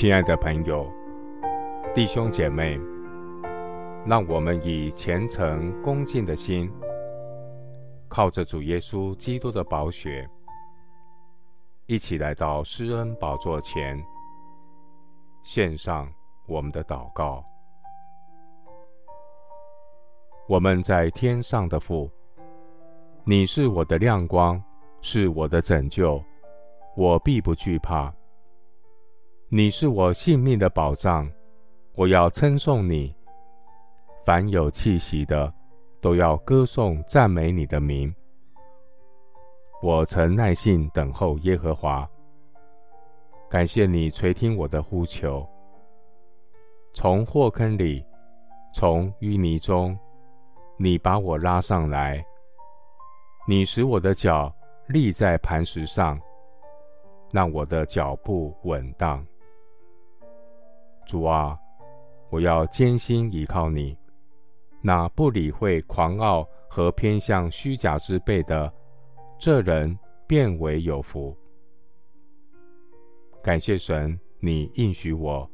亲爱的朋友、弟兄姐妹，让我们以虔诚恭敬的心，靠着主耶稣基督的宝血，一起来到施恩宝座前，献上我们的祷告。我们在天上的父，你是我的亮光，是我的拯救，我必不惧怕。你是我性命的保障，我要称颂你。凡有气息的，都要歌颂赞美你的名。我曾耐心等候耶和华，感谢你垂听我的呼求。从祸坑里，从淤泥中。你把我拉上来，你使我的脚立在磐石上，让我的脚步稳当。主啊，我要坚心依靠你。那不理会狂傲和偏向虚假之辈的，这人便为有福。感谢神，你应许我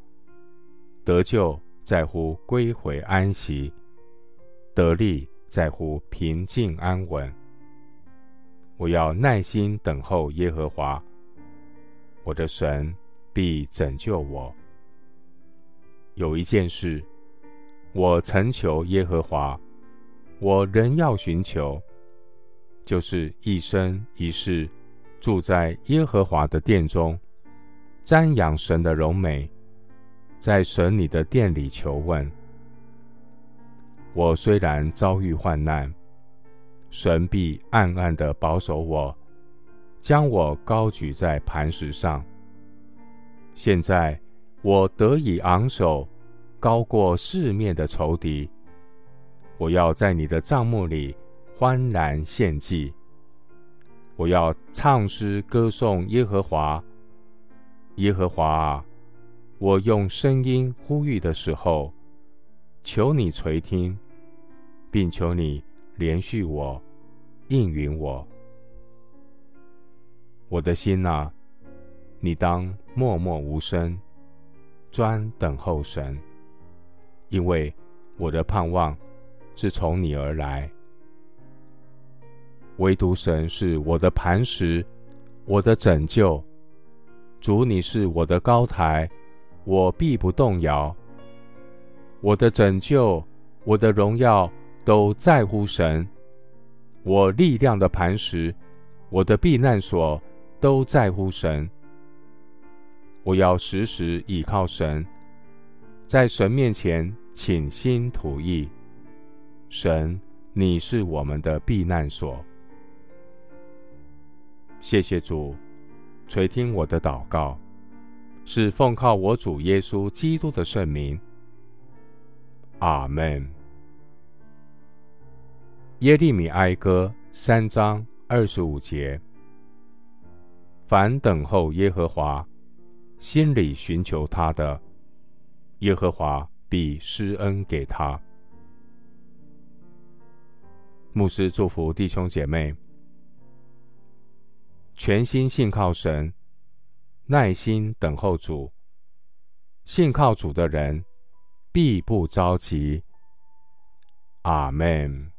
得救在乎归回安息。得力在乎平静安稳。我要耐心等候耶和华，我的神必拯救我。有一件事，我曾求耶和华，我仍要寻求，就是一生一世住在耶和华的殿中，瞻仰神的荣美，在神你的殿里求问。我虽然遭遇患难，神必暗暗地保守我，将我高举在磐石上。现在我得以昂首，高过四面的仇敌。我要在你的帐幕里欢然献祭。我要唱诗歌颂耶和华。耶和华啊，我用声音呼吁的时候，求你垂听。并求你怜恤我，应允我。我的心哪，你当默默无声，专等候神，因为我的盼望是从你而来。唯独神是我的磐石，我的拯救。主，你是我的高台，我必不动摇。我的拯救，我的荣耀。都在乎神，我力量的磐石，我的避难所，都在乎神。我要时时倚靠神，在神面前倾心吐意。神，你是我们的避难所。谢谢主，垂听我的祷告，是奉靠我主耶稣基督的圣名。阿门。耶利米哀歌三章二十五节：凡等候耶和华，心里寻求他的，耶和华必施恩给他。牧师祝福弟兄姐妹，全心信靠神，耐心等候主。信靠主的人，必不着急。阿门。